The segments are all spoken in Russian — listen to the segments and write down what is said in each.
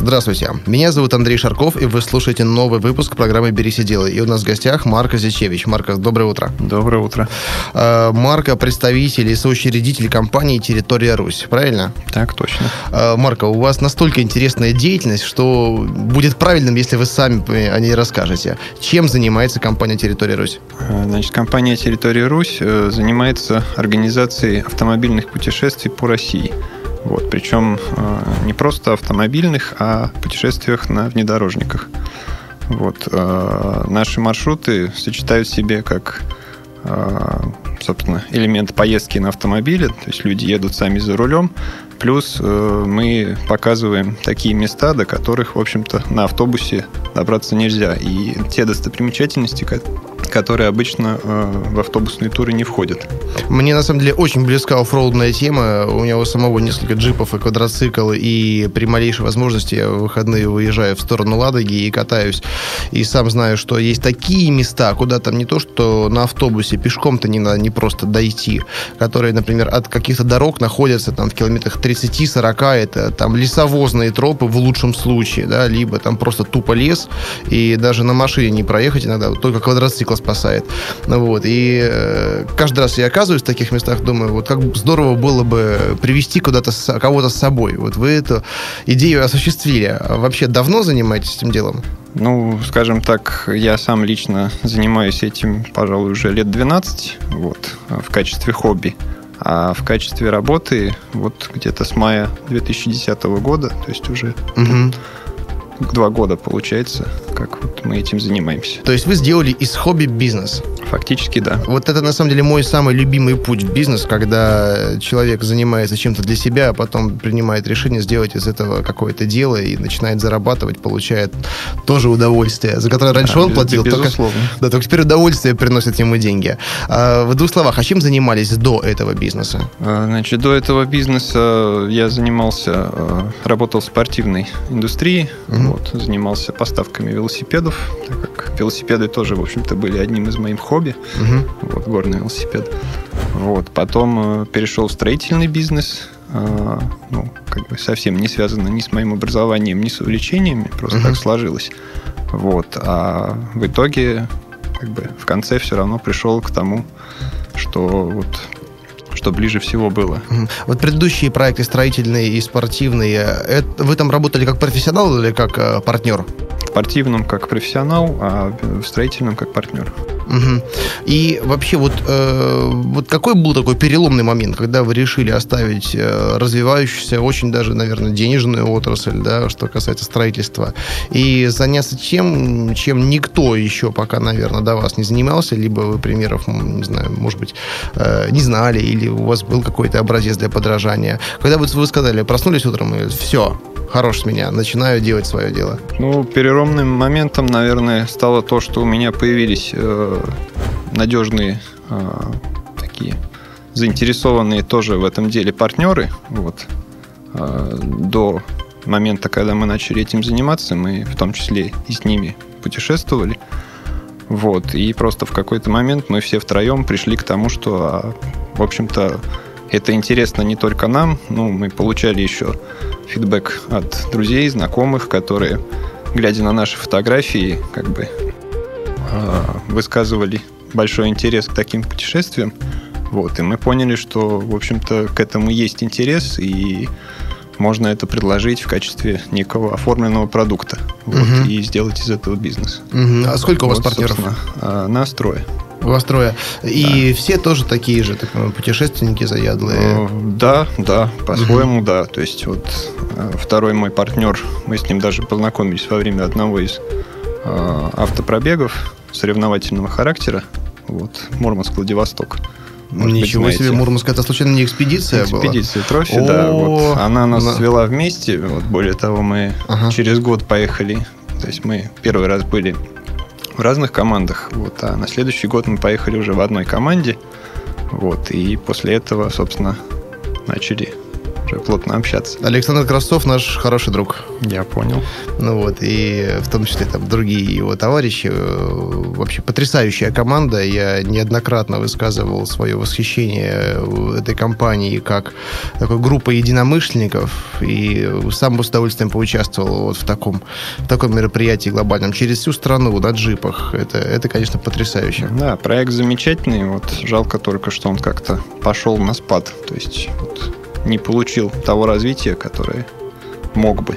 Здравствуйте, меня зовут Андрей Шарков, и вы слушаете новый выпуск программы «Берись и делай». И у нас в гостях Марко Зичевич. Марко, доброе утро. Доброе утро. А, Марко – представитель и соучредитель компании «Территория Русь», правильно? Так, точно. А, Марко, у вас настолько интересная деятельность, что будет правильным, если вы сами о ней расскажете. Чем занимается компания «Территория Русь»? А, значит, компания «Территория Русь» э, занимается организацией автомобильных путешествий по России – вот, причем э, не просто автомобильных, а путешествиях на внедорожниках. Вот, э, наши маршруты сочетают в себе как э, собственно, элемент поездки на автомобиле, то есть люди едут сами за рулем, плюс э, мы показываем такие места, до которых, в общем-то, на автобусе добраться нельзя. И те достопримечательности, которые обычно э, в автобусные туры не входят. Мне, на самом деле, очень близка оффроудная тема. У меня у самого несколько джипов и квадроцикл, и при малейшей возможности я в выходные выезжаю в сторону Ладоги и катаюсь. И сам знаю, что есть такие места, куда там не то, что на автобусе, пешком-то не надо не просто дойти, которые, например, от каких-то дорог находятся там в километрах 30-40, это там лесовозные тропы в лучшем случае, да, либо там просто тупо лес, и даже на машине не проехать иногда, только квадроцикл спасает. Вот. И э, каждый раз я оказываюсь в таких местах, думаю, вот как здорово было бы привести куда-то кого-то с собой. Вот вы эту идею осуществили. А вообще давно занимаетесь этим делом? Ну, скажем так, я сам лично занимаюсь этим, пожалуй, уже лет 12, вот, в качестве хобби. А в качестве работы вот где-то с мая 2010 года, то есть уже угу два года, получается, как вот мы этим занимаемся. То есть вы сделали из хобби бизнес? Фактически, да. Вот это, на самом деле, мой самый любимый путь в бизнес, когда человек занимается чем-то для себя, а потом принимает решение сделать из этого какое-то дело и начинает зарабатывать, получает тоже удовольствие, за которое раньше а, он платил. Только, да, только теперь удовольствие приносит ему деньги. А, в двух словах, а чем занимались до этого бизнеса? А, значит, до этого бизнеса я занимался, а, работал в спортивной индустрии, угу. Вот, занимался поставками велосипедов, так как велосипеды тоже, в общем-то, были одним из моих хобби хобби, угу. вот, горный велосипед. Вот, потом э, перешел в строительный бизнес, э, ну, как бы совсем не связано ни с моим образованием, ни с увлечениями, просто угу. так сложилось. Вот, а в итоге, как бы, в конце все равно пришел к тому, что вот что ближе всего было. Вот предыдущие проекты строительные и спортивные, это, вы там работали как профессионал или как э, партнер? В спортивном как профессионал, а в строительном как партнер. Угу. И вообще вот, э, вот какой был такой переломный момент, когда вы решили оставить э, развивающуюся, очень даже, наверное, денежную отрасль, да, что касается строительства, и заняться тем, чем никто еще пока, наверное, до вас не занимался, либо вы примеров, не знаю, может быть, э, не знали, или у вас был какой-то образец для подражания. Когда вы, вы сказали, проснулись утром и все, хорош с меня, начинаю делать свое дело? Ну, переломным моментом, наверное, стало то, что у меня появились э, надежные э, такие заинтересованные тоже в этом деле партнеры. Вот. Э, до момента, когда мы начали этим заниматься, мы в том числе и с ними путешествовали. Вот. И просто в какой-то момент мы все втроем пришли к тому, что, а, в общем-то, это интересно не только нам, ну, мы получали еще фидбэк от друзей, знакомых, которые, глядя на наши фотографии, как бы а, высказывали большой интерес к таким путешествиям. Вот, и мы поняли, что, в общем-то, к этому есть интерес, и можно это предложить в качестве некого оформленного продукта вот, угу. и сделать из этого бизнес. Угу. А сколько вот, у вас партнеров? А, нас трое. У вас трое. И да. все тоже такие же так, путешественники заядлые? Да, да, по-своему, угу. да. То есть вот э, второй мой партнер, мы с ним даже познакомились во время одного из э, автопробегов соревновательного характера. Вот, Мурманск-Владивосток. Может Ничего быть, себе, Мурманск это случайно не экспедиция, экспедиция была? Экспедиция трофи, О, да. Вот. Она нас на... свела вместе. Вот, более того, мы ага. через год поехали. То есть мы первый раз были в разных командах. Вот, а на следующий год мы поехали уже в одной команде. Вот, и после этого, собственно, начали уже плотно общаться. Александр Кравцов наш хороший друг. Я понял. Ну вот, и в том числе там другие его товарищи. Э, вообще потрясающая команда. Я неоднократно высказывал свое восхищение этой компании как такой группа единомышленников. И сам с удовольствием поучаствовал вот в таком, в таком мероприятии глобальном. Через всю страну на джипах. Это, это конечно, потрясающе. Да, проект замечательный. Вот жалко только, что он как-то пошел на спад. То есть вот, не получил того развития, которое мог бы.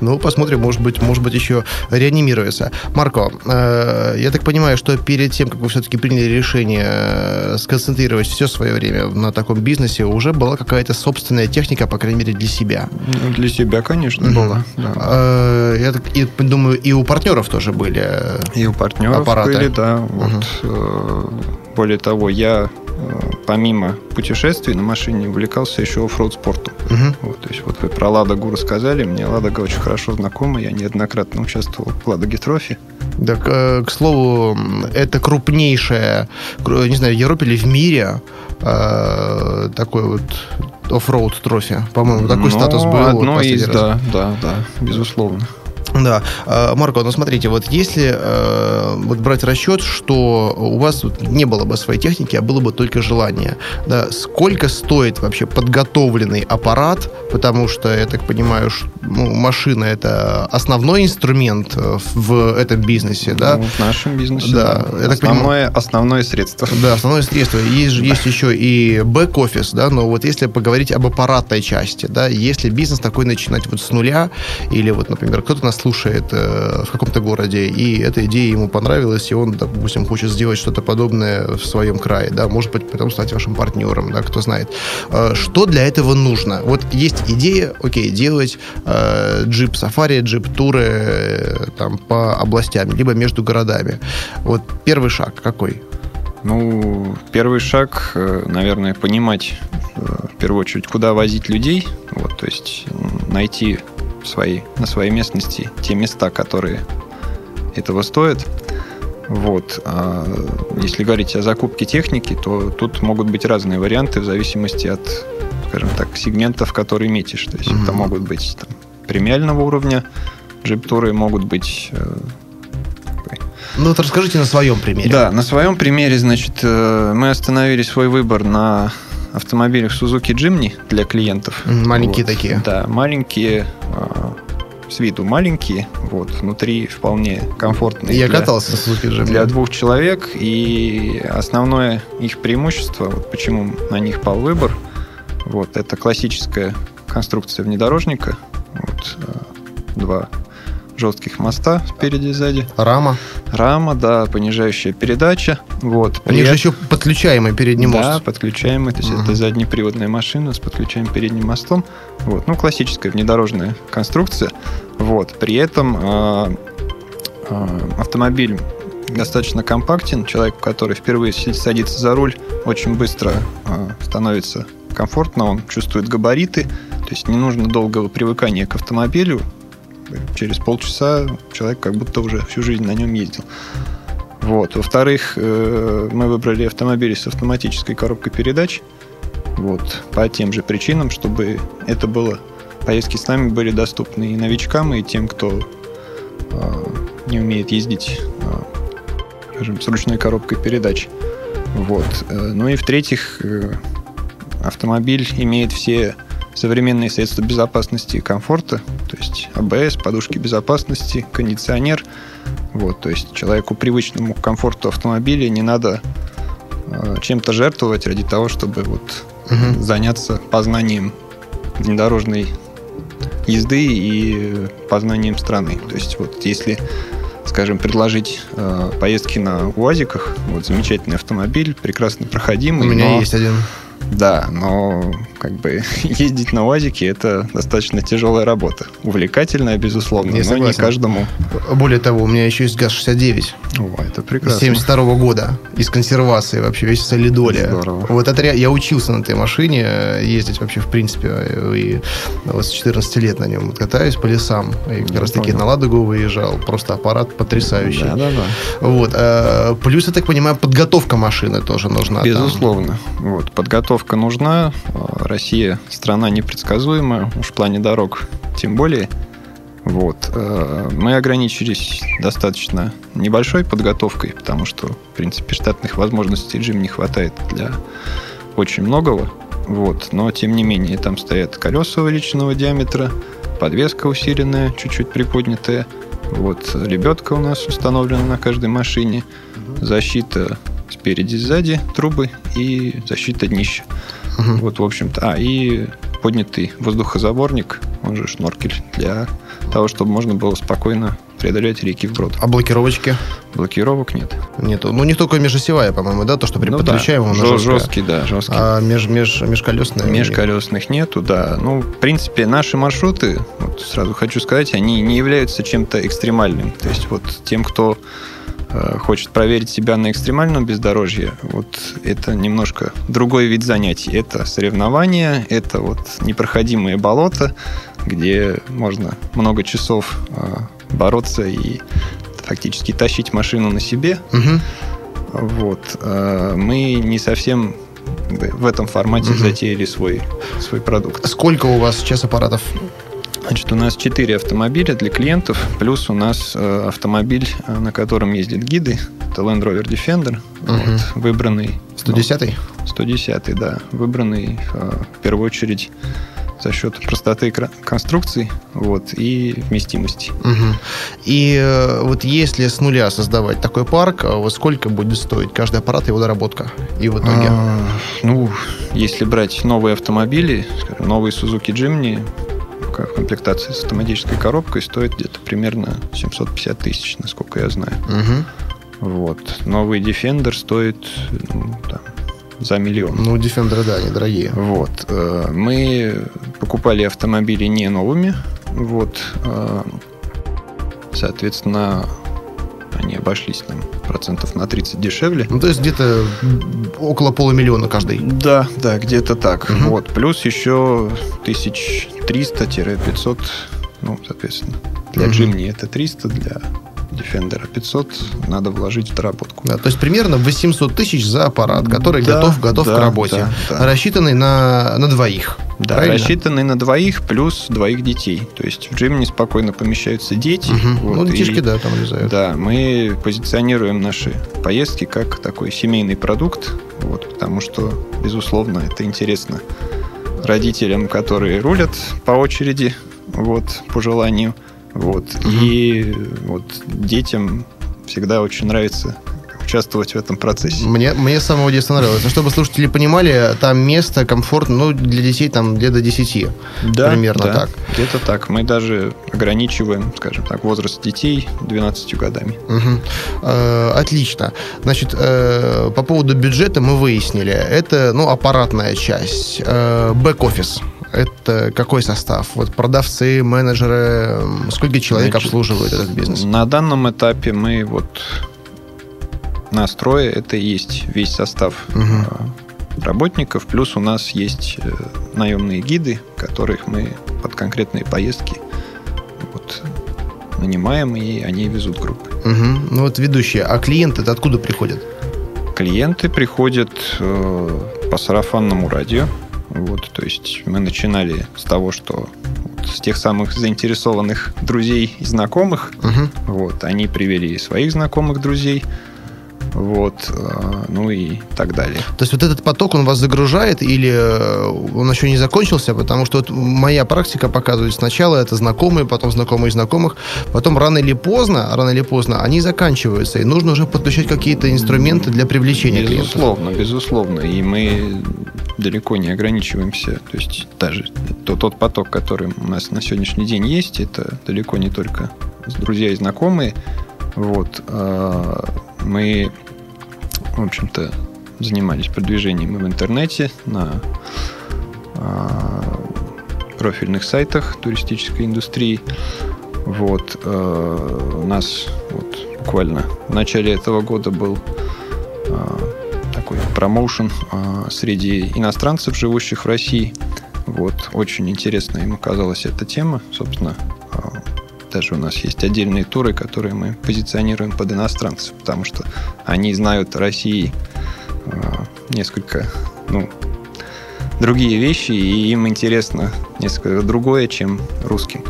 Ну, посмотрим, может быть, может быть, еще реанимируется. Марко, э, я так понимаю, что перед тем, как вы все-таки приняли решение э, сконцентрировать все свое время на таком бизнесе, уже была какая-то собственная техника, по крайней мере, для себя. Для себя, конечно, mm-hmm. была. Да. Э, я так и, думаю, и у партнеров тоже были э, И у партнеров аппараты. были, да. Вот, mm-hmm. Более того, я помимо путешествий на машине увлекался еще off-road спортом. Угу. Вот, то есть вот вы про Ладогу рассказали, мне Ладога очень хорошо знакома, я неоднократно участвовал в Ладоге Трофи. Да, к, э, к слову, это крупнейшая, не знаю, в Европе или в мире э, такой вот off-road трофи. По-моему, такой Но статус был. Одно вот из, раз. да, да, да, безусловно. Да. А, Марко, ну смотрите, вот если э, вот брать расчет, что у вас не было бы своей техники, а было бы только желание, да, сколько стоит вообще подготовленный аппарат, потому что, я так понимаю, ну, машина это основной инструмент э, в этом бизнесе, да? Ну, в нашем бизнесе, да. да. Основное, основное средство. Да, основное средство. Есть, да. есть еще и бэк-офис, да, но вот если поговорить об аппаратной части, да, если бизнес такой начинать вот с нуля, или вот, например, кто-то нас слушает э, в каком-то городе, и эта идея ему понравилась, и он, допустим, хочет сделать что-то подобное в своем крае, да, может быть, потом стать вашим партнером, да, кто знает. Э, что для этого нужно? Вот есть идея, окей, делать э, джип сафари, джип туры э, там по областям, либо между городами. Вот первый шаг какой? Ну, первый шаг, э, наверное, понимать э, в первую очередь, куда возить людей, вот, то есть найти свои, на своей местности те места, которые этого стоят. Вот. А если говорить о закупке техники, то тут могут быть разные варианты в зависимости от, скажем так, сегментов, которые метишь. То есть mm-hmm. это могут быть там, премиального уровня джип-туры, могут быть э, ну вот расскажите на своем примере. Да, на своем примере, значит, э, мы остановили свой выбор на автомобилях Suzuki Jimny для клиентов. Маленькие вот. такие. Да, маленькие, а, с виду маленькие, вот, внутри вполне комфортные. Я для, катался на Suzuki Jimny. Для двух человек, и основное их преимущество, вот почему на них пал выбор, вот, это классическая конструкция внедорожника, вот, а, два жестких моста спереди и сзади. Рама. Рама, да, понижающая передача. Вот. У них же еще подключаемый передний мост. Да, подключаемый. То есть угу. это заднеприводная машина с подключаемым передним мостом. Вот. Ну, классическая внедорожная конструкция. Вот. При этом э, э, автомобиль достаточно компактен. Человек, который впервые садится за руль, очень быстро э, становится комфортно, он чувствует габариты, то есть не нужно долгого привыкания к автомобилю, через полчаса человек как будто уже всю жизнь на нем ездил. Вот. Во-вторых, э, мы выбрали автомобили с автоматической коробкой передач. Вот. По тем же причинам, чтобы это было поездки с нами были доступны и новичкам, и тем, кто э, не умеет ездить, э, скажем, с ручной коробкой передач. Вот. Ну и в-третьих, автомобиль имеет все современные средства безопасности и комфорта, то есть АБС, подушки безопасности, кондиционер. Вот, то есть человеку привычному к комфорту автомобиля не надо э, чем-то жертвовать ради того, чтобы вот угу. заняться познанием внедорожной езды и познанием страны. То есть вот если скажем, предложить э, поездки на УАЗиках. Вот замечательный автомобиль, прекрасно проходимый. У меня но... есть один. Да, но как бы ездить на УАЗике это достаточно тяжелая работа. Увлекательная, безусловно, Я но согласен. не каждому. Более того, у меня еще есть ГАЗ-69. О, это прекрасно. 72 -го года. Из консервации вообще, весь солидоле. Здорово. Вот это я учился на этой машине ездить вообще в принципе. И вот с 14 лет на нем катаюсь по лесам. И как раз таки на Ладогу выезжал. Просто аппарат потрясающий. Да, да, да. Вот. А, плюс, я так понимаю, подготовка машины тоже нужна. Безусловно. Там. Вот. Подготовка нужна Россия страна непредсказуемая, уж в плане дорог тем более. Вот. Э, мы ограничились достаточно небольшой подготовкой, потому что, в принципе, штатных возможностей джим не хватает для очень многого. Вот. Но, тем не менее, там стоят колеса увеличенного диаметра, подвеска усиленная, чуть-чуть приподнятая. Вот. Лебедка у нас установлена на каждой машине. Защита спереди, сзади трубы и защита днища. Угу. Вот, в общем-то. А, и поднятый воздухозаборник, он же шноркель, для того, чтобы можно было спокойно преодолеть реки вброд. А блокировочки? Блокировок нет. Нету. Ну, не только межосевая, по-моему, да, то, что при ну, подключаемом да. жесткий, да, жесткий. А меж, меж, межколесные? Межколесных нету, да. Ну, в принципе, наши маршруты, вот сразу хочу сказать, они не являются чем-то экстремальным. То есть вот тем, кто хочет проверить себя на экстремальном бездорожье, вот это немножко другой вид занятий. Это соревнования, это вот непроходимые болота, где можно много часов э, бороться и фактически тащить машину на себе. Угу. Вот. Э, мы не совсем в этом формате угу. затеяли свой, свой продукт. Сколько у вас сейчас аппаратов? Значит, у нас 4 автомобиля для клиентов, плюс у нас э, автомобиль, э, на котором ездят гиды. Это Land Rover Defender, угу. вот, выбранный... 110-й? Ну, 110-й, да. Выбранный э, в первую очередь за счет простоты конструкций вот, и вместимости. Угу. И э, вот если с нуля создавать такой парк, а вот сколько будет стоить каждый аппарат его доработка? И в итоге? А, ну, если брать новые автомобили, скажем, новые Suzuki Jimny, в комплектации с автоматической коробкой стоит где-то примерно 750 тысяч, насколько я знаю. Угу. Вот. Новый Defender стоит ну, там, за миллион. Ну, Defender, да, они дорогие. Вот. Э, мы покупали автомобили не новыми. Вот. Э, соответственно, они обошлись нам процентов на 30 дешевле. Ну, то есть где-то около полумиллиона каждый. Да, да, где-то так. Угу. Вот. Плюс еще 1300-500, ну, соответственно. Для угу. Jimny это 300, для Defender 500 надо вложить в доработку. Да, то есть примерно 800 тысяч за аппарат, который да, готов, готов да, к работе. Да, да. Рассчитанный на, на двоих. Да, правильно? рассчитанный на двоих плюс двоих детей. То есть в Джимни спокойно помещаются дети. Угу. Вот, ну, детишки, и, да, там влезают. Да, мы позиционируем наши поездки как такой семейный продукт, вот, потому что, безусловно, это интересно родителям, которые рулят по очереди, вот, по желанию, вот. Угу. И вот детям всегда очень нравится участвовать в этом процессе. Мне, мне с самого детства нравилось. Но чтобы слушатели понимали, там место комфортно, ну, для детей там где до 10. Да, примерно да, так. где-то так. Мы даже ограничиваем, скажем так, возраст детей 12 годами. Угу. Э, отлично. Значит, э, по поводу бюджета мы выяснили. Это, ну, аппаратная часть. Э, бэк-офис это какой состав? Вот продавцы, менеджеры, сколько человек Значит, обслуживают этот бизнес? На данном этапе мы вот настрое это и есть весь состав угу. работников, плюс у нас есть э, наемные гиды, которых мы под конкретные поездки вот, нанимаем, и они везут группы. Угу. Ну вот ведущие. А клиенты откуда приходят? Клиенты приходят э, по сарафанному радио. Вот, то есть мы начинали с того, что вот, с тех самых заинтересованных друзей и знакомых, угу. вот, они привели своих знакомых друзей, вот, э, ну и так далее. То есть вот этот поток, он вас загружает или э, он еще не закончился? Потому что вот моя практика показывает, сначала это знакомые, потом знакомые знакомых, потом рано или поздно, рано или поздно они заканчиваются, и нужно уже подключать какие-то инструменты для привлечения безусловно, клиентов. Безусловно, и мы далеко не ограничиваемся. То есть даже тот, тот поток, который у нас на сегодняшний день есть, это далеко не только друзья и знакомые. Вот. А, мы в общем-то, занимались продвижением в интернете, на э, профильных сайтах туристической индустрии. Вот, э, у нас вот, буквально в начале этого года был э, такой промоушен э, среди иностранцев, живущих в России. Вот, очень интересно им оказалась эта тема. Собственно, даже у нас есть отдельные туры, которые мы позиционируем под иностранцев, потому что они знают России э, несколько, ну, другие вещи, и им интересно несколько другое, чем русским.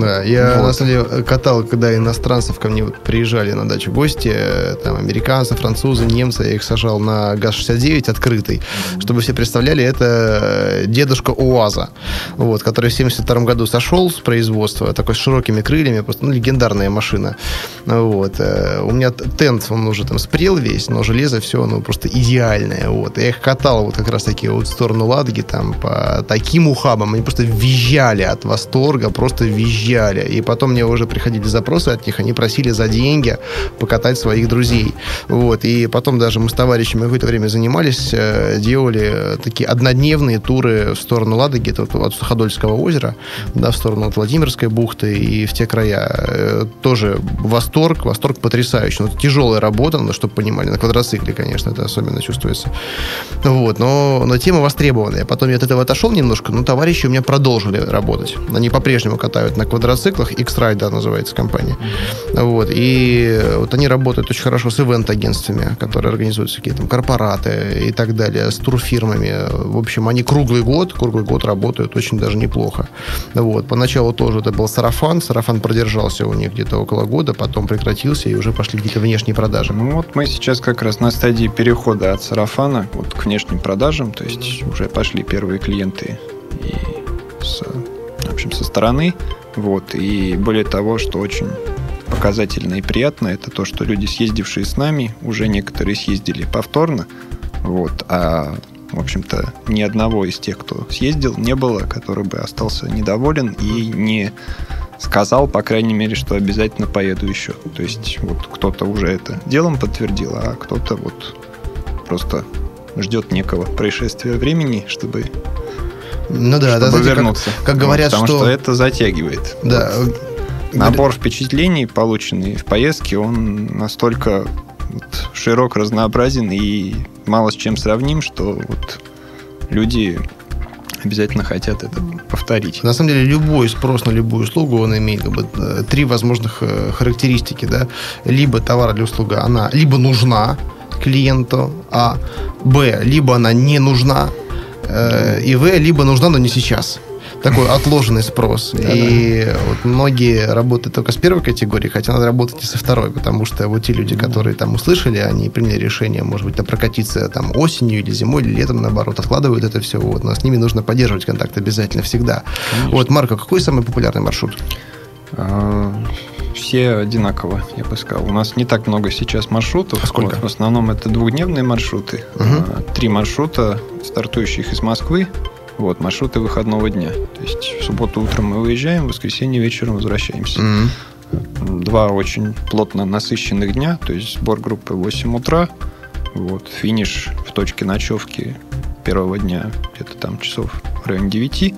Да, я вот. на самом деле катал, когда иностранцев ко мне вот приезжали на дачу гости, там американцы, французы, немцы, я их сажал на ГАЗ-69 открытый, mm-hmm. чтобы все представляли, это дедушка УАЗа, вот, который в 72 году сошел с производства, такой с широкими крыльями, просто ну, легендарная машина. Вот. Э, у меня тент, он уже там спрел весь, но железо все, ну, просто идеальное. Вот. Я их катал вот как раз таки вот в сторону Ладоги, там, по таким ухабам, они просто визжали от восторга, просто визжали уезжали. И потом мне уже приходили запросы от них, они просили за деньги покатать своих друзей. Вот. И потом даже мы с товарищами какое-то время занимались, э, делали такие однодневные туры в сторону Ладоги, это вот от Суходольского озера, да, в сторону от Владимирской бухты и в те края. Э, тоже восторг, восторг потрясающий. Ну, тяжелая работа, надо, чтобы понимали. На квадроцикле, конечно, это особенно чувствуется. Вот. Но, но тема востребованная. Потом я от этого отошел немножко, но товарищи у меня продолжили работать. Они по-прежнему катают на квадроциклах, X-Ride, называется компания. Вот, и вот они работают очень хорошо с ивент-агентствами, которые организуют всякие там корпораты и так далее, с турфирмами. В общем, они круглый год, круглый год работают очень даже неплохо. Вот, поначалу тоже это был сарафан, сарафан продержался у них где-то около года, потом прекратился, и уже пошли какие-то внешние продажи. Ну вот мы сейчас как раз на стадии перехода от сарафана вот к внешним продажам, то есть уже пошли первые клиенты и с, в общем, со стороны. Вот. И более того, что очень показательно и приятно, это то, что люди, съездившие с нами, уже некоторые съездили повторно. Вот. А в общем-то, ни одного из тех, кто съездил, не было, который бы остался недоволен и не сказал, по крайней мере, что обязательно поеду еще. То есть вот кто-то уже это делом подтвердил, а кто-то вот просто ждет некого происшествия времени, чтобы ну да, чтобы да, знаете, вернуться. Как, как говорят, потому что... что это затягивает. Да. Вот. Набор впечатлений, полученный в поездке, он настолько вот, широк, разнообразен и мало с чем сравним, что вот люди обязательно хотят это повторить. На самом деле любой спрос на любую услугу, он имеет как бы, э, три возможных э, характеристики. Да? Либо товар или услуга, она либо нужна клиенту, а, б, либо она не нужна, Э, ИВ либо нужна, но не сейчас такой отложенный спрос. И вот многие работают только с первой категории, хотя надо работать и со второй, потому что вот те люди, которые там услышали, они приняли решение, может быть, прокатиться там осенью или зимой, или летом, наоборот, откладывают это все. Вот, но с ними нужно поддерживать контакт обязательно всегда. Конечно. Вот, Марко, какой самый популярный маршрут? Все одинаково, я бы сказал. У нас не так много сейчас маршрутов. А сколько? Вот, в основном это двухдневные маршруты. Угу. Три маршрута, стартующих из Москвы. Вот, маршруты выходного дня. То есть в субботу утром мы выезжаем, в воскресенье вечером возвращаемся. Угу. Два очень плотно насыщенных дня, то есть сбор группы в 8 утра, вот, финиш в точке ночевки первого дня где-то там часов в районе 9.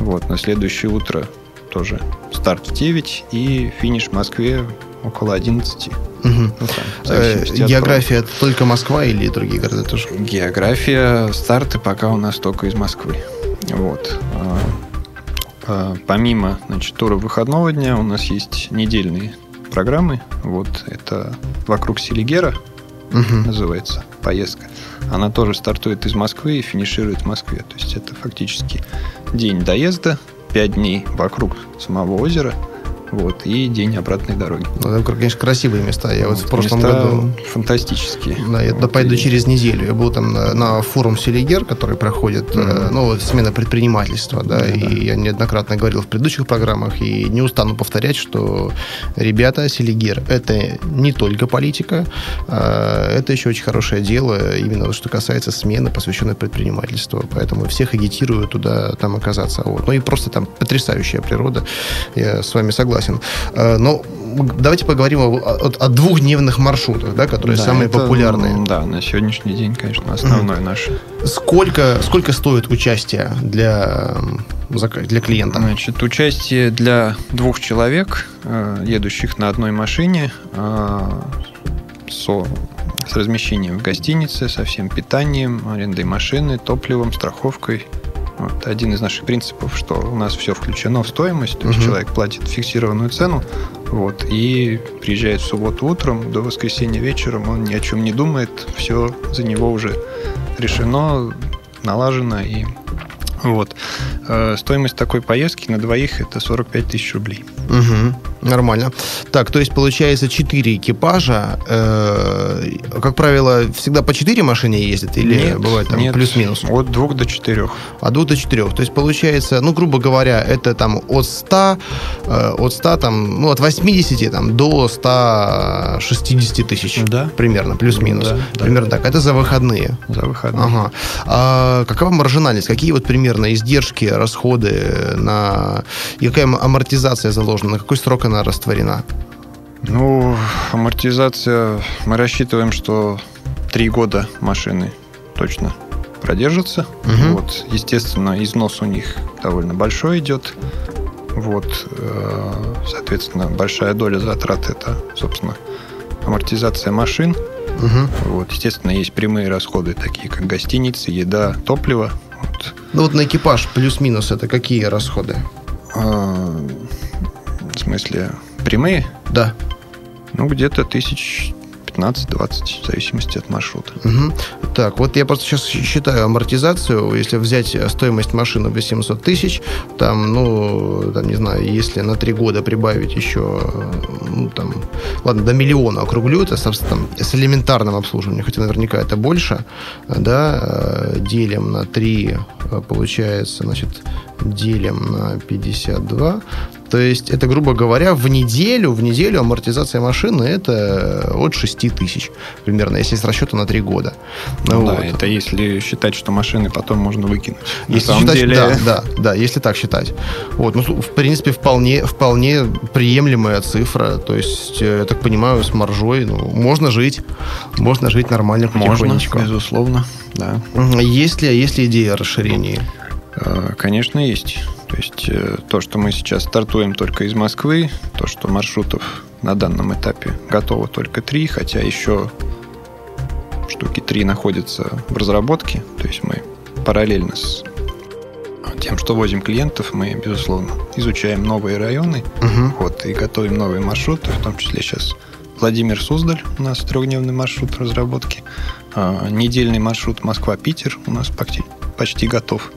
Вот, на следующее утро тоже старт в 9 и финиш в Москве около 11. Угу. Ну, там, э, география это только Москва или другие города тоже? География, старты пока у нас только из Москвы. Вот. А, а, помимо значит, тура выходного дня у нас есть недельные программы. Вот это вокруг Селигера угу. называется поездка. Она тоже стартует из Москвы и финиширует в Москве. То есть это фактически день доезда, 5 дней вокруг самого озера – вот, и день обратной дороги. Ну, это, конечно, красивые места. Я вот, вот в прошлом году... фантастические. Да, я вот, пойду и... через неделю. Я был там на, на форум Селигер, который проходит, mm-hmm. ну, смена предпринимательства, да, mm-hmm. и я неоднократно говорил в предыдущих программах, и не устану повторять, что, ребята, Селигер – это не только политика, а это еще очень хорошее дело, именно то, что касается смены, посвященной предпринимательству. Поэтому всех агитирую туда, там оказаться. Вот. Ну и просто там потрясающая природа. Я с вами согласен согласен. Э, но давайте поговорим о, о, о двухдневных маршрутах, да, которые да, самые это, популярные. Да, на сегодняшний день, конечно, основной наш. Сколько, сколько стоит участие для, для клиента? Значит, участие для двух человек, э, едущих на одной машине, э, со с размещением в гостинице, со всем питанием, арендой машины, топливом, страховкой – вот. Один из наших принципов, что у нас все включено в стоимость, то есть угу. человек платит фиксированную цену, вот, и приезжает в субботу утром, до воскресенья вечером, он ни о чем не думает, все за него уже решено, налажено и вот. Э, стоимость такой поездки на двоих это 45 тысяч рублей. Угу. Нормально. Так, то есть получается 4 экипажа. Э, как правило, всегда по 4 машины ездят или нет, бывает там нет, плюс-минус? От 2 до 4. От 2 до 4. То есть получается, ну, грубо говоря, это там от 100, э, от 100 там, ну, от 80 там, до 160 тысяч. Да. Примерно, плюс-минус. Да, да. Примерно так. Это за выходные. За выходные. Ага. А какова маржинальность? Какие вот примерно издержки, расходы на... И какая амортизация заложена? На какой срок она растворена? Ну, амортизация, мы рассчитываем, что три года машины точно продержатся. Мгм. Вот, естественно, износ у них довольно большой идет. Вот, э, соответственно, большая доля затрат это, собственно, амортизация машин. Мгм. Вот, естественно, есть прямые расходы, такие как гостиницы, еда, топливо. Вот. Ну вот на экипаж плюс-минус это какие расходы? В смысле, прямые? Да. Ну, где-то тысяч 15-20, в зависимости от маршрута. Мгм. Так, вот я просто сейчас считаю амортизацию. Если взять стоимость машины 800 тысяч, там, ну, там, не знаю, если на три года прибавить еще, ну, там, ладно, до миллиона округлю, это собственно, там, с элементарным обслуживанием, хотя наверняка это больше, да, э, делим на 3, получается, значит, делим на 52, то есть это, грубо говоря, в неделю, в неделю амортизация машины это от 6 тысяч примерно, если с расчета на 3 года. Ну, Вот. да, это если считать, что машины потом можно выкинуть. На Если самом считать, деле, да, да, да, если так считать. Вот, ну, в принципе, вполне, вполне приемлемая цифра. То есть, э, я так понимаю, с маржой, ну, можно жить, можно жить нормально можно, потихонечку. безусловно, да. Мгм. Есть ли, есть ли идея о расширении? Э, Конечно, есть. То есть э, то, что мы сейчас стартуем только из Москвы, то, что маршрутов на данном этапе готово только три, хотя еще штуки три находятся в разработке. То есть мы параллельно с тем, что возим клиентов, мы, безусловно, изучаем новые районы, Мгм. вот, и готовим новые маршруты, в том числе сейчас Владимир Суздаль, у нас трехдневный маршрут разработки, А, недельный маршрут Москва-Питер у нас почти, почти готов.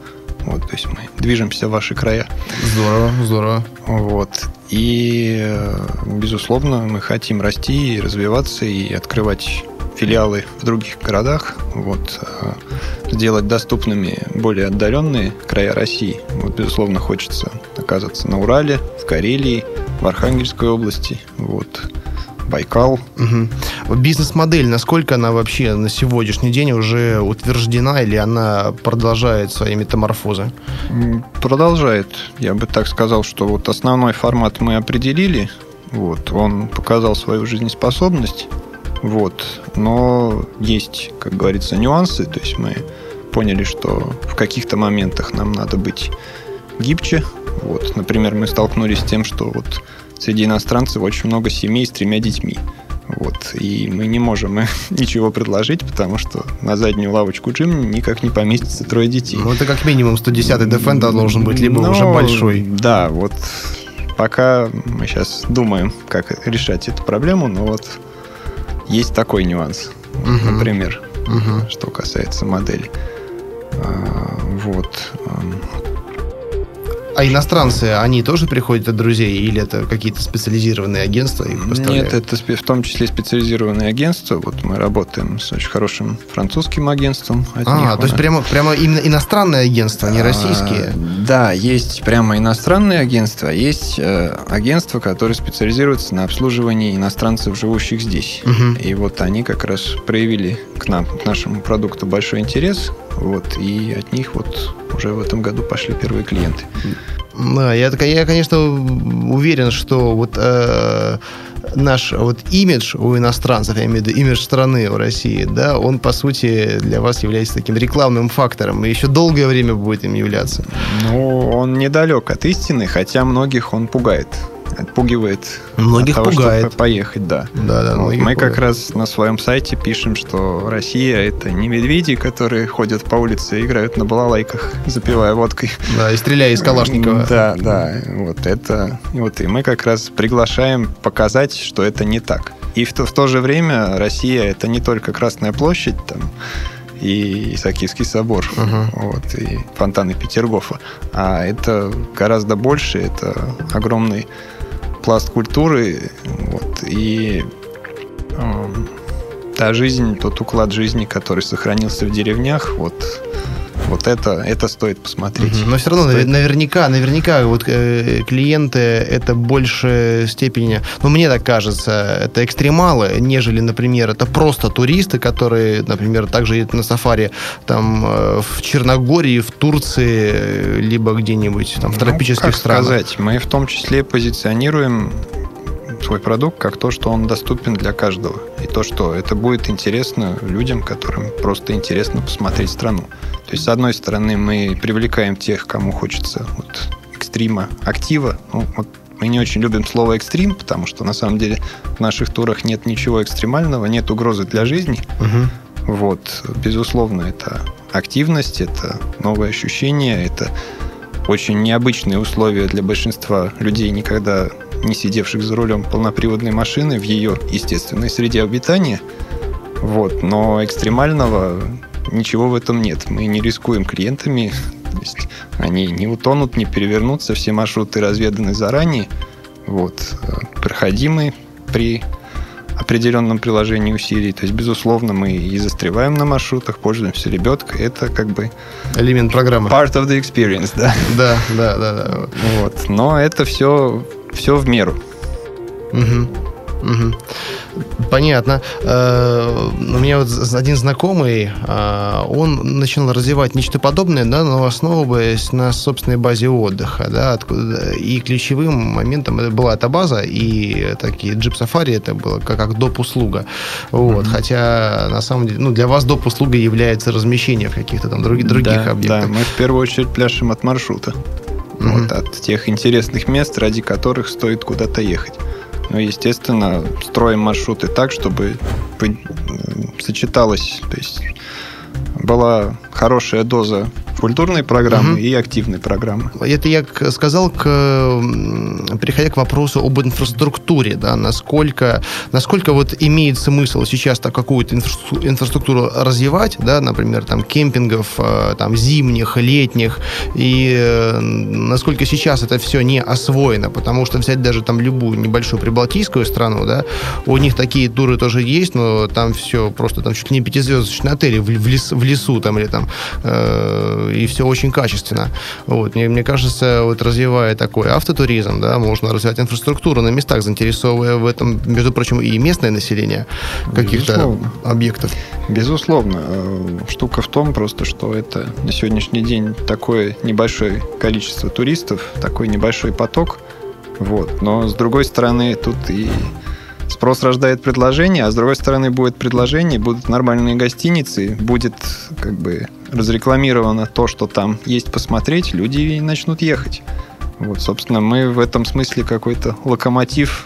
Вот, то есть мы движемся в ваши края. Здорово, здорово. Вот. И, э, безусловно, мы хотим расти и развиваться и открывать филиалы в других городах, вот, э, сделать доступными более отдаленные края России. Вот, безусловно, хочется оказаться на Урале, в Карелии, в Архангельской области, вот, Байкал. Вот Бизнес-модель, насколько она вообще на сегодняшний день уже утверждена или она продолжает свои метаморфозы? Продолжает. Я бы так сказал, что вот основной формат мы определили. Вот, он показал свою жизнеспособность. Вот, но есть, как говорится, нюансы. То есть мы поняли, что в каких-то моментах нам надо быть гибче. Вот, например, мы столкнулись с тем, что вот среди иностранцев очень много семей с тремя детьми. Вот, и мы не можем ничего предложить, потому что на заднюю лавочку джим никак не поместится трое детей. Ну, это как минимум 110-й Defender должен быть, либо Ну, уже большой. Да, вот пока мы сейчас думаем, как решать эту проблему, но вот есть такой нюанс, Вот, Мгм. например, Мгм. что касается модели. А, Вот. А иностранцы, они тоже приходят от друзей или это какие-то специализированные агентства их поставляют? Нет, это в том числе специализированные агентства. Вот мы работаем с очень хорошим французским агентством. От них А, у то есть прямо, прямо именно иностранные агентства, не А, российские? Да, есть прямо иностранные агентства, есть э, агентства, которые специализируются на обслуживании иностранцев, живущих здесь. Мгм. И вот они как раз проявили к нам, к нашему продукту большой интерес, вот, и от них вот уже в этом году пошли первые клиенты. Да, я, я, конечно, уверен, что вот э, наш вот имидж у иностранцев, я имею в виду имидж страны у России, да, он, по сути, для вас является таким рекламным фактором и еще долгое время будет им являться. Ну, он недалек от истины, хотя многих он пугает. Отпугивает. Многих от того, пугает. поехать, да. Да, да, Вот мы как пугает. раз на своем сайте пишем, что Россия это не медведи, которые ходят по улице и играют на балалайках, запивая водкой. Да, и стреляя из Калашникова. Да, да. Вот это. Вот и мы как раз приглашаем показать, что это не так. И в то, в то же время Россия это не только Красная площадь там и Исаакиевский собор, uh-huh. вот, и фонтаны Петергофа. А это гораздо больше, это огромный пласт культуры, вот, и э, та жизнь, тот уклад жизни, который сохранился в деревнях, вот вот это, это стоит посмотреть. Но все равно стоит... наверняка, наверняка вот э, клиенты это больше степени, ну мне так кажется, это экстремалы, нежели, например, это просто туристы, которые, например, также едут на сафари там э, в Черногории, в Турции, э, либо где-нибудь там в ну, тропических как странах. сказать, мы в том числе позиционируем свой продукт как то, что он доступен для каждого. И то, что это будет интересно людям, которым просто интересно посмотреть страну. То есть, с одной стороны, мы привлекаем тех, кому хочется вот, экстрима, актива. Ну, вот мы не очень любим слово экстрим, потому что на самом деле в наших турах нет ничего экстремального, нет угрозы для жизни. Угу. Вот, безусловно, это активность, это новые ощущения, это очень необычные условия для большинства людей, никогда не сидевших за рулем полноприводной машины в ее естественной среде обитания. Вот. Но экстремального ничего в этом нет. Мы не рискуем клиентами. То есть они не утонут, не перевернутся. Все маршруты разведаны заранее. Вот. Проходимы при определенном приложении усилий. То есть, безусловно, мы и застреваем на маршрутах, пользуемся лебедкой. Это как бы... Элемент программы. Part of the experience, да. Да, да, да. да. Вот. Но это все все в меру. Угу. Угу. Понятно. Э, у меня вот один знакомый, э, он начал развивать нечто подобное, да, но основываясь на собственной базе отдыха, да, откуда, и ключевым моментом это была эта база, и такие джип сафари это было как, как доп. услуга. Вот. Mm-hmm. Хотя, на самом деле, ну, для вас доп. услуга является размещение в каких-то там других, других да, объектах. Да, мы в первую очередь пляшем от маршрута mm-hmm. вот, от тех интересных мест, ради которых стоит куда-то ехать. Ну, естественно, строим маршруты так, чтобы сочеталось, то есть была хорошая доза культурной программы угу. и активной программы. Это я сказал, к, переходя к вопросу об инфраструктуре, да, насколько, насколько вот имеет смысл сейчас так какую-то инфраструктуру развивать, да, например, там кемпингов, э, там зимних, летних, и э, насколько сейчас это все не освоено, потому что взять даже там любую небольшую прибалтийскую страну, да, у них такие туры тоже есть, но там все просто там чуть ли не пятизвездочные отели в, в, лес, в лесу там или там э, и все очень качественно. Вот. Мне, мне кажется, вот развивая такой автотуризм, да, можно развивать инфраструктуру на местах, заинтересовывая в этом, между прочим, и местное население каких-то объектов. Безусловно. Э, штука в том просто, что это на сегодняшний день такое небольшое количество туристов, такой небольшой поток. Вот. Но с другой стороны, тут и Спрос рождает предложение, а с другой стороны будет предложение, будут нормальные гостиницы, будет как бы разрекламировано то, что там есть посмотреть, люди начнут ехать. Вот, собственно, мы в этом смысле какой-то локомотив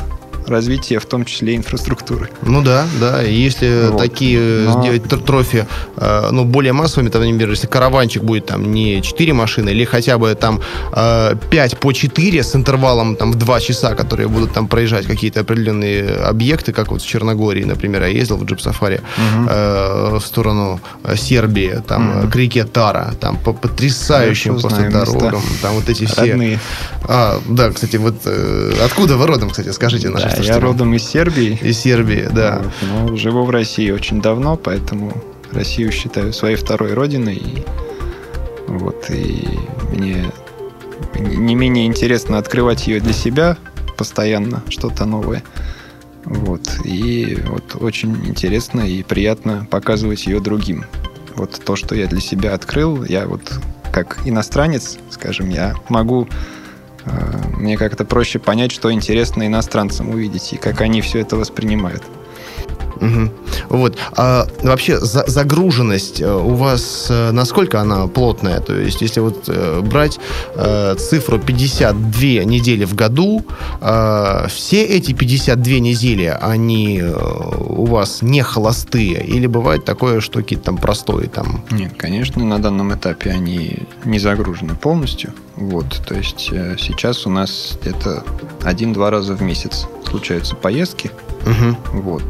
развития, в том числе инфраструктуры. Ну да, да. Если вот. такие Но... сделать трофи, э, ну, более массовыми, там, например, если караванчик будет там не 4 машины, или хотя бы там 5 э, по 4 с интервалом там в 2 часа, которые будут там проезжать какие-то определенные объекты, как вот в Черногории, например, я ездил в джип-сафари угу. в сторону Сербии, там, угу. к реке Тара, там по потрясающим просто дорогам, места. там вот эти все... Родные. А, да, кстати, вот откуда вы родом, кстати, скажите нашим да, я родом из Сербии. Из Сербии, да. Вот, но живу в России очень давно, поэтому Россию считаю своей второй родиной. И, вот, и мне не менее интересно открывать ее для себя постоянно, что-то новое. Вот. И вот очень интересно и приятно показывать ее другим. Вот то, что я для себя открыл, я вот как иностранец, скажем, я могу мне как-то проще понять, что интересно иностранцам увидеть и как они все это воспринимают. Угу. Вот. А вообще за загруженность э, у вас э, насколько она плотная? То есть, если вот э, брать э, цифру 52 недели в году, э, все эти 52 недели, они у вас не холостые? Или бывает такое, что какие-то там простые там? Нет, конечно, на данном этапе они не загружены полностью. Вот, то есть сейчас у нас где-то один-два раза в месяц случаются поездки. Угу. Вот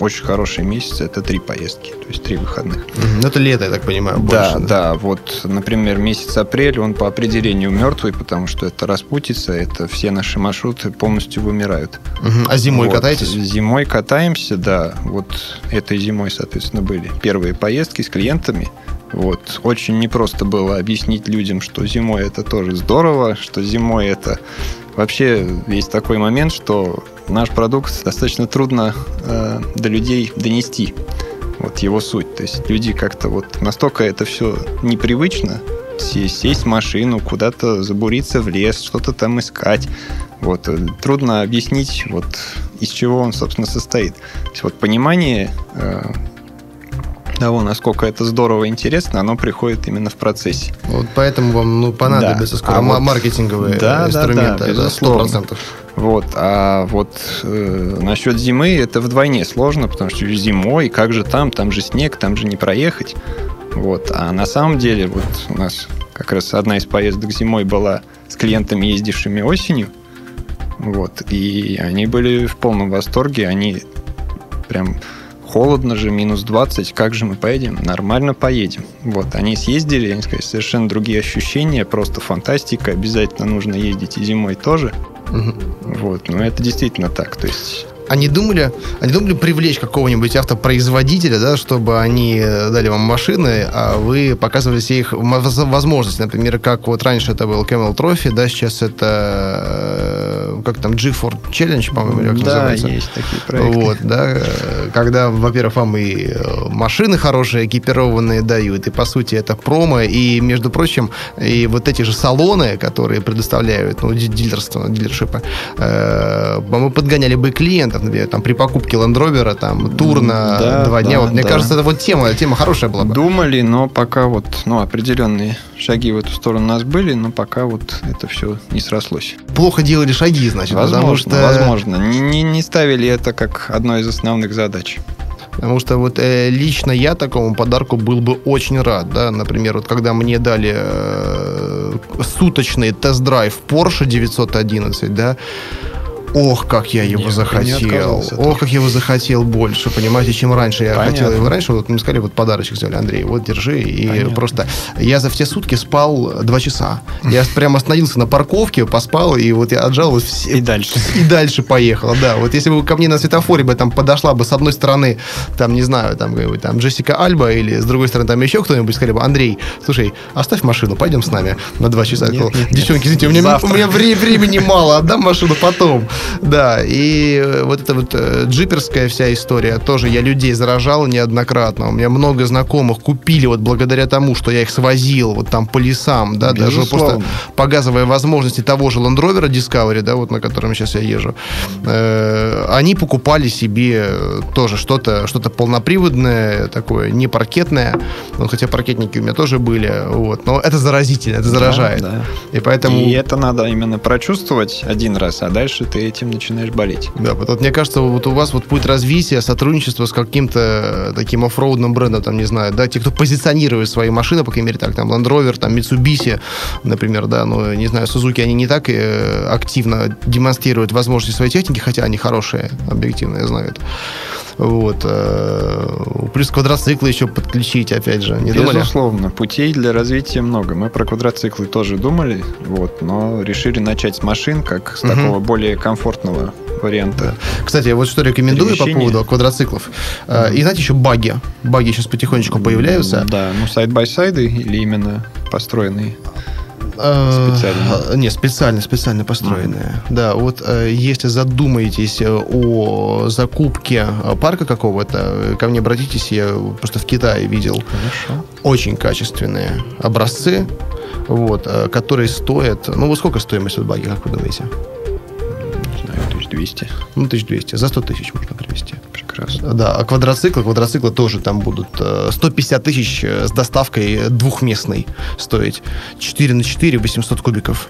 очень хорошие месяцы, это три поездки, то есть три выходных. Ну, это лето, я так понимаю, Да, больше, да, вот, например, месяц апрель, он по определению мертвый, потому что это распутица, это все наши маршруты полностью вымирают. А зимой Вот, катаетесь? Зимой катаемся, да. Вот этой зимой, соответственно, были первые поездки с клиентами. Вот. Очень непросто было объяснить людям, что зимой это тоже здорово, что зимой это... Вообще есть такой момент, что наш продукт достаточно трудно э, до людей донести. Вот его суть. То есть люди как-то вот настолько это все непривычно, сесть, сесть в машину, куда-то забуриться в лес, что-то там искать. Вот. э, Трудно объяснить, вот, из чего он, собственно, состоит. То есть вот понимание э, того, насколько это здорово и интересно, оно приходит именно в процессе. Вот поэтому вам ну, понадобятся Да. скоро А вот- маркетинговые Да, да, инструменты. да, это безусловно. 100%. Вот. А вот э, насчет зимы это вдвойне сложно, потому что зимой, как же там, там же снег, там же не проехать. Вот. А на самом деле вот у нас как раз одна из поездок зимой была с клиентами, ездившими осенью. Вот. И они были в полном восторге. Они прям холодно же, минус 20, как же мы поедем? Нормально поедем. Вот, они съездили, они сказали, совершенно другие ощущения, просто фантастика, обязательно нужно ездить и зимой тоже. Мгм. Вот, но это действительно так, то есть... Они думали, они думали привлечь какого-нибудь автопроизводителя, да, чтобы они э, дали вам машины, а вы показывали все их возможности. Например, как вот раньше это был Camel Trophy, да, сейчас это э, как там G4 Challenge, по-моему, как да, называется. есть такие проекты. Вот, да, когда, во-первых, вам и э, машины хорошие, экипированные дают, и, по сути, это промо, и, между прочим, и вот эти же салоны, которые предоставляют, ну, ди- дилерство, дилершипы, э, мы подгоняли бы клиентов, например, там, при покупке Land Rover, там, тур на Да, два дня, да, вот, мне да. кажется, это вот тема, тема хорошая была бы. Думали, но пока вот, ну, определенные шаги в эту сторону у нас были, но пока вот это все не срослось. Плохо делали шаги, значит, потому возможно, что... возможно. Не, не, не ставили это как одной из основных задач. Потому что вот э, лично я такому подарку был бы очень рад, да, например, вот когда мне дали э, суточный тест-драйв Porsche 911, да, Ох, как я его Я бы не захотел. Ох, как я его захотел больше, понимаете, чем раньше. Я Понятно. хотел его раньше, вот мне сказали, вот подарочек сделали, Андрей, вот держи. И Понятно. просто я за все сутки спал два часа. Я прямо остановился на парковке, поспал, и вот я отжал вот все, И дальше. и дальше поехала, да. Вот если бы ко мне на светофоре бы там подошла бы с одной стороны, там, не знаю, там, там Джессика Альба или с другой стороны там еще кто-нибудь, сказали бы, Андрей, слушай, оставь машину, пойдем с нами на два часа. Нет, нет, нет. Девчонки, извините, у меня, у меня вре- времени мало, отдам машину потом. Да, и э, вот эта вот э, джиперская вся история, тоже я людей заражал неоднократно. У меня много знакомых купили вот благодаря тому, что я их свозил вот там по лесам, да, даже просто Безусловно. показывая возможности того же Land Rover Discovery, да, вот на котором сейчас я езжу, э, они покупали себе тоже что-то что полноприводное, такое не паркетное, ну, хотя паркетники у меня тоже были, вот, но это заразительно, это заражает. Да, да. И поэтому... И это надо именно прочувствовать один раз, а дальше ты этим начинаешь болеть. Да, вот, вот мне кажется, вот у вас вот путь развития, сотрудничество с каким-то таким оффроудным брендом, там, не знаю, да, те, кто позиционирует свои машины, по крайней мере, так, там, Land Rover, там, Mitsubishi, например, да, ну, не знаю, Suzuki, они не так э, активно демонстрируют возможности своей техники, хотя они хорошие, объективно, я знаю это. Вот. э, Плюс квадроциклы еще подключить, опять же, не думали? Безусловно, путей для развития много. Мы про квадроциклы тоже думали, вот, но решили начать с машин, как с Мгм. такого более комфортного варианта. Кстати, вот что рекомендую по поводу квадроциклов. Э, И знаете, еще багги. Багги сейчас потихонечку появляются. Да, ну side-by-side ы или именно построенные. Э, Специально. Не, специально, специально построенные. Да, вот э, если задумаетесь э, о закупке э, парка какого-то, э, ко мне обратитесь, я просто в Китае видел Хорошо. очень качественные образцы, вот, э, которые стоят... Ну, вот сколько стоимость от баги, как вы думаете? Не знаю, 1200. Ну, 1200. За 100 тысяч можно привезти. Прекрасно. Да, а квадроциклы, квадроциклы тоже там будут э, 150 тысяч э, с доставкой двухместной стоить. 4 на 4, 800 кубиков.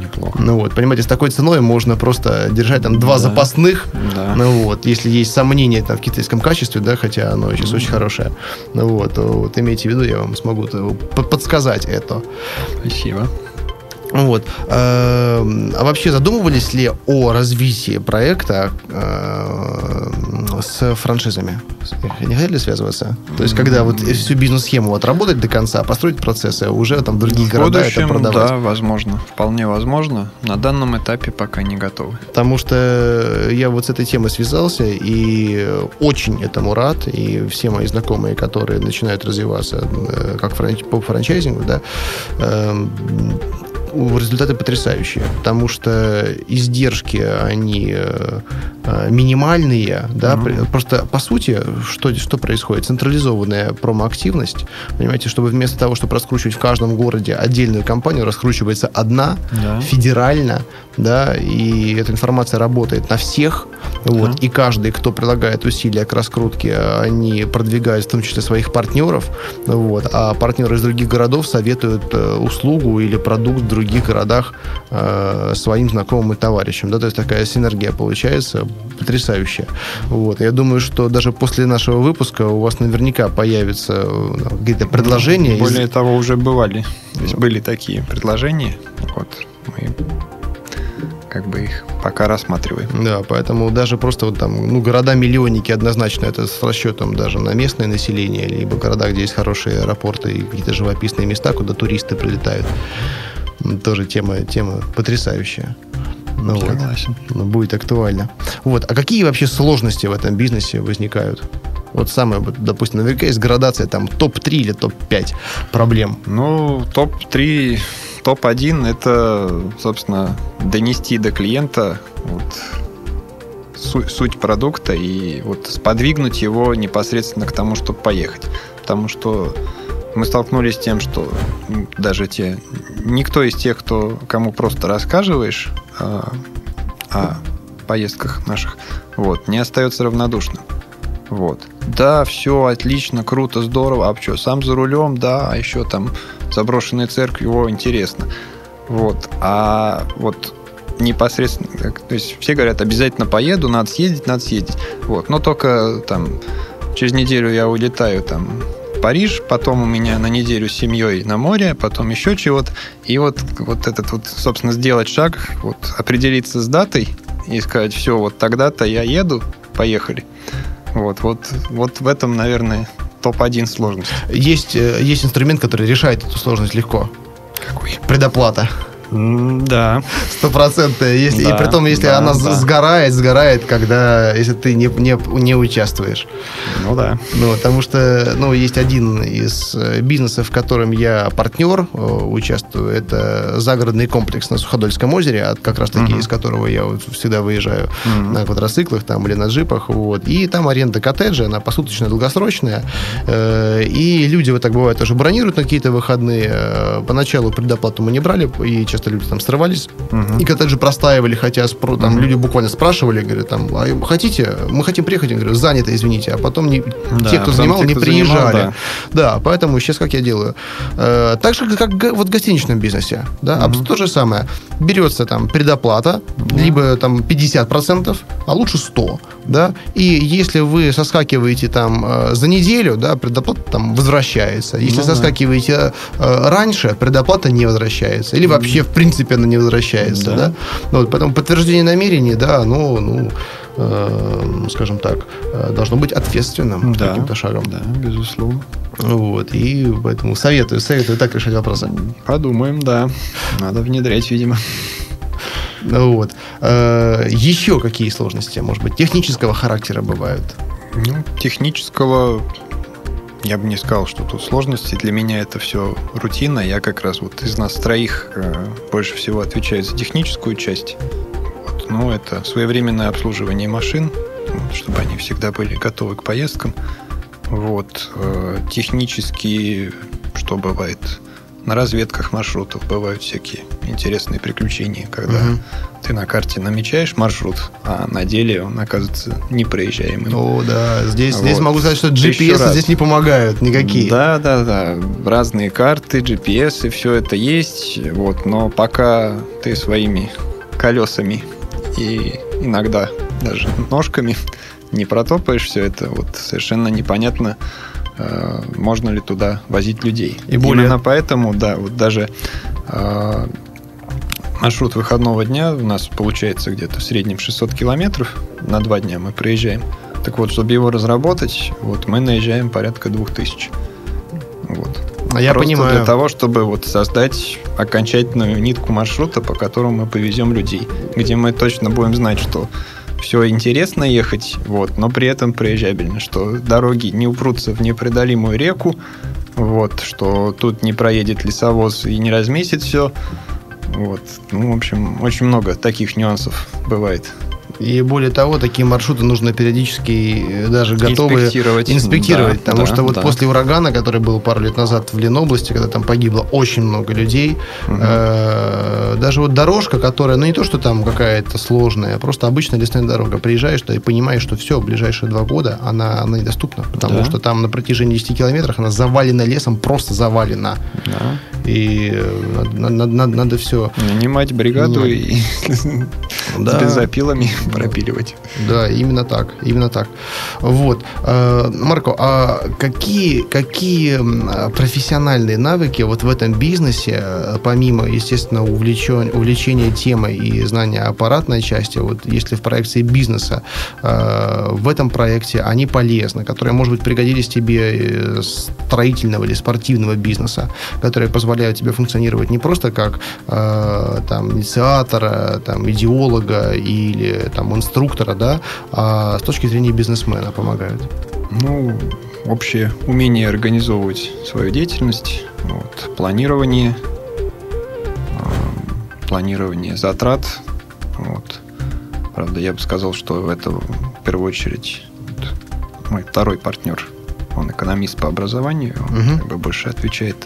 Неплохо. Ну вот, понимаете, с такой ценой можно просто держать там два Да. запасных. Да. Ну вот, если есть сомнения там, в китайском качестве, да, хотя оно сейчас очень хорошее, ну вот, вот имейте в виду, я вам смогу э, по- подсказать это. Спасибо. Вот. Эм, А вообще задумывались ли о развитии проекта э, с франшизами? Не хотели связываться? То есть, когда вот всю бизнес-схему отработать до конца, построить процессы, а уже там другие В города будущем, это продавать? да, возможно. Вполне возможно. На данном этапе пока не готовы. Потому что я вот с этой темой связался и очень этому рад. И все мои знакомые, которые начинают развиваться э, как франч- по франчайзингу, да, эм, результаты потрясающие, потому что издержки, они э, э, минимальные, да, при- просто по сути, что, что происходит? Централизованная промоактивность, понимаете, чтобы вместо того, чтобы раскручивать в каждом городе отдельную компанию, раскручивается одна, Да. федерально, да, и эта информация работает на всех, вот, Да. и каждый, кто прилагает усилия к раскрутке, они продвигают в том числе своих партнеров, вот, а партнеры из других городов советуют э, услугу или продукт в других городах э, своим знакомым и товарищам, да, то есть такая синергия получается потрясающая, вот, я думаю, что даже после нашего выпуска у вас наверняка появятся э, какие-то предложения из- Более того, уже бывали. То есть были такие предложения. Вот мы как бы их пока рассматриваем. Да, поэтому даже просто вот там, ну, города-миллионники однозначно это с расчетом даже на местное население, либо города, где есть хорошие аэропорты и какие-то живописные места, куда туристы прилетают. Тоже тема, тема потрясающая. Ну, вот. Согласен. Ну, будет актуально. Вот. А какие вообще сложности в этом бизнесе возникают? Вот самое, вот, допустим, наверняка есть градация, там, топ-3 или топ-5 проблем. Ну, топ-3, топ-1 это, собственно, донести до клиента вот, су- суть продукта и вот сподвигнуть его непосредственно к тому, чтобы поехать. Потому что мы столкнулись с тем, что даже те, никто из тех, кто, кому просто рассказываешь а, о поездках наших, вот, не остается равнодушным. Вот. Да, все отлично, круто, здорово. А что, сам за рулем, да, а еще там заброшенная церковь, его интересно. Вот. А вот непосредственно, так, то есть все говорят, обязательно поеду, надо съездить, надо съездить. Вот. Но только там через неделю я улетаю там Париж, потом у меня на неделю с семьей на море, потом еще чего-то. И вот, вот этот вот, собственно, сделать шаг, вот определиться с датой и сказать, все, вот тогда-то я еду, поехали. Вот, вот, вот в этом, наверное, топ-1 сложность. Есть, э, есть инструмент, который решает эту сложность легко. Какой? Предоплата. Да. Стопроцентная. Если, Да, и при том, если да, она да. сгорает, сгорает, когда, если ты не, не, не участвуешь. Ну да. Ну, потому что, ну, есть один из э, бизнесов, в котором я партнер, э, участвую. Это загородный комплекс на Суходольском озере, от как раз-таки Мгм. из которого я вот всегда выезжаю Мгм. на квадроциклах там или на джипах. Вот. И там аренда коттеджа, она посуточная, долгосрочная. Э, И люди вот так бывает тоже бронируют на какие-то выходные. Поначалу предоплату мы не брали, и часто люди там срывались. Мгм. И коттеджи простаивали, хотя там Мгм. люди буквально спрашивали, говорят, там, а хотите? Мы хотим приехать. Я говорю, занято, извините. А потом не, Да, те, кто занимал, те, не кто занимал, приезжали. да. да. поэтому сейчас как я делаю? Э, так же, как вот в гостиничном бизнесе. Да, абсолютно то же самое. Берется там предоплата, либо там 50%, а лучше 100%. Да? И если вы соскакиваете там э, за неделю, да, предоплата там возвращается. Если Ну да. соскакиваете э, раньше, предоплата не возвращается. Или вообще, в принципе, она не возвращается. Да. Да? Ну, вот, поэтому подтверждение намерений, да, ну, ну э, скажем так, э, должно быть ответственным Да. каким-то шагом. Да, безусловно. Вот, и поэтому советую, советую так решать вопросы. Подумаем, да. Надо внедрять, видимо. Вот. Э, Еще какие сложности, может быть, технического характера бывают? Ну, технического я бы не сказал, что тут сложности. Для меня это все рутина. Я как раз вот из нас троих э, больше всего отвечаю за техническую часть. Вот. Ну, это своевременное обслуживание машин, вот, чтобы они всегда были готовы к поездкам. Вот. э, технически, что бывает? На разведках маршрутов бывают всякие интересные приключения, когда Мгм. ты на карте намечаешь маршрут, а на деле он оказывается непроезжаемым. О, да, здесь, здесь Вот. могу сказать, что GPS здесь не помогают никакие. Да, да, да. Разные карты, GPS и все это есть. Вот, но пока ты своими колесами и иногда даже ножками не протопаешь все это, вот совершенно непонятно, можно ли туда возить людей. И более- Именно поэтому, да, вот даже э, маршрут выходного дня у нас получается где-то в среднем 600 километров на два дня мы проезжаем. Так вот, чтобы его разработать, вот мы наезжаем порядка двух тысяч. Вот. А я Просто понимаю. для того, чтобы вот создать окончательную нитку маршрута, по которому мы повезем людей, где мы точно будем знать, что все интересно ехать, вот, но при этом проезжабельно, что дороги не упрутся в непреодолимую реку, вот, что тут не проедет лесовоз и не разместит все. Вот. Ну, в общем, очень много таких нюансов бывает. И более того, такие маршруты нужно периодически э, даже готовы Инспектировать. инспектировать. Да, потому да, что вот да. после урагана, который был пару лет назад в Ленобласти, когда там погибло очень много людей, Мгм. э, даже вот дорожка, которая, ну не то, что там какая-то сложная, а просто обычная лесная дорога. Приезжаешь туда и понимаешь, что все, в ближайшие два года она, она недоступна. Потому Да. что там на протяжении 10 километров она завалена лесом, просто завалена. Да. И э, надо, надо, надо все... Нанимать бригаду Ну, и Да. бензопилами пропиливать. Да, именно так, именно так. Вот. Э, Марко, а какие, какие профессиональные навыки вот в этом бизнесе, э, помимо, естественно, увлечен, увлечения темой и знания аппаратной части, вот если в проекции бизнеса, в этом проекте они полезны, которые, может быть, пригодились тебе строительного или спортивного бизнеса, которые позволяют тебе функционировать не просто как э, там инициатора, там идеолога или там инструктора, да, а с точки зрения бизнесмена помогают. Ну, общее умение организовывать свою деятельность, вот, планирование, э, планирование затрат. Вот. Правда, я бы сказал, что это в первую очередь мой второй партнер. Он экономист по образованию, он Мгм. как бы больше отвечает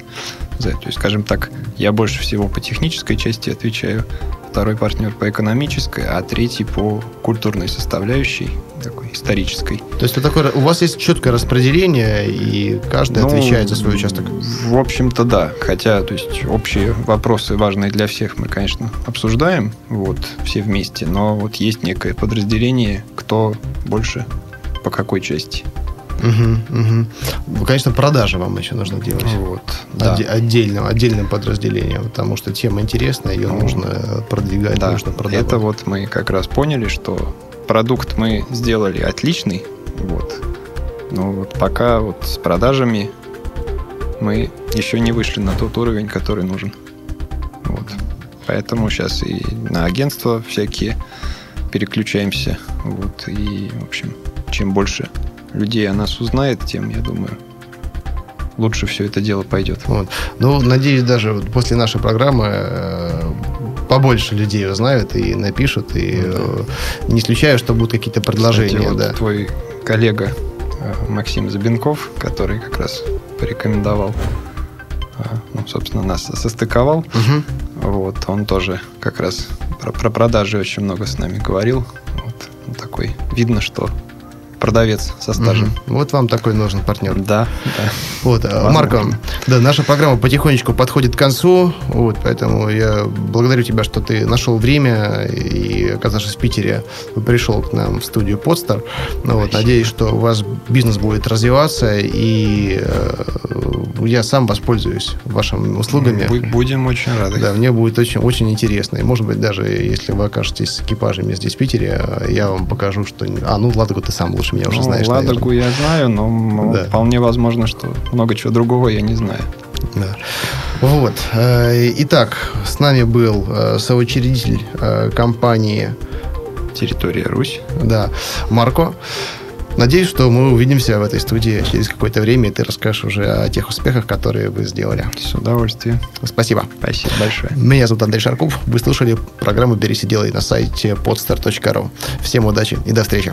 за это. То есть, скажем так, я больше всего по технической части отвечаю, второй партнер по экономической, а третий по культурной составляющей, такой исторической. То есть это такое, у вас есть четкое распределение, и каждый Ну, отвечает за свой участок. В общем-то, да. Хотя, то есть, общие вопросы, важные для всех, мы, конечно, обсуждаем, вот, все вместе, но вот есть некое подразделение, кто больше по какой части. Мгм. Ну, Конечно, продажи вам еще нужно делать. Вот, да. Отде- отдельным, отдельным подразделением, потому что тема интересная, ее Ну, нужно продвигать, Да, нужно продавать. это вот мы как раз поняли, что продукт мы сделали отличный, вот. Но вот пока вот с продажами мы еще не вышли на тот уровень, который нужен. Вот. Поэтому сейчас и на агентства всякие переключаемся. Вот. И, в общем, чем больше людей о нас узнает, тем, я думаю, лучше все это дело пойдет. Вот. Ну, надеюсь, даже после нашей программы э, побольше людей узнают и напишут, и э, не исключаю, что будут какие-то предложения. Кстати, вот да. твой коллега э, Максим Забинков, который как раз порекомендовал, ну, собственно, нас состыковал, Мгм. вот, он тоже как раз про, про продажи очень много с нами говорил. Вот, ну, такой, видно, что продавец со стажем. Мгм. Вот вам такой нужен партнер. Да, да. Вот, э, Возможно. Марко, да, наша программа потихонечку подходит к концу, вот, поэтому я благодарю тебя, что ты нашел время и, оказавшись в Питере, пришел к нам в студию Подстар. Ну, вот, надеюсь, что у вас бизнес будет развиваться, и э, я сам воспользуюсь вашими услугами. Бу- Будем очень рады. Да, мне будет очень, очень интересно. И, может быть, даже если вы окажетесь с экипажами здесь, в Питере, я вам покажу, что... А, ну, Ладогу ты сам лучше меня уже Ну, знаешь, Ладогу я знаю, но Да. вполне возможно, что много чего другого я не знаю. Да. Вот. Э, Итак, с нами был э, соучредитель э, компании Территория Русь. да, Марко. Надеюсь, что мы увидимся в этой студии через какое-то время, и ты расскажешь уже о тех успехах, которые вы сделали. С удовольствием. Спасибо. Спасибо большое. Меня зовут Андрей Шарков. Вы слушали программу «Берись и делай» на сайте podstar.ru. Всем удачи и до встречи.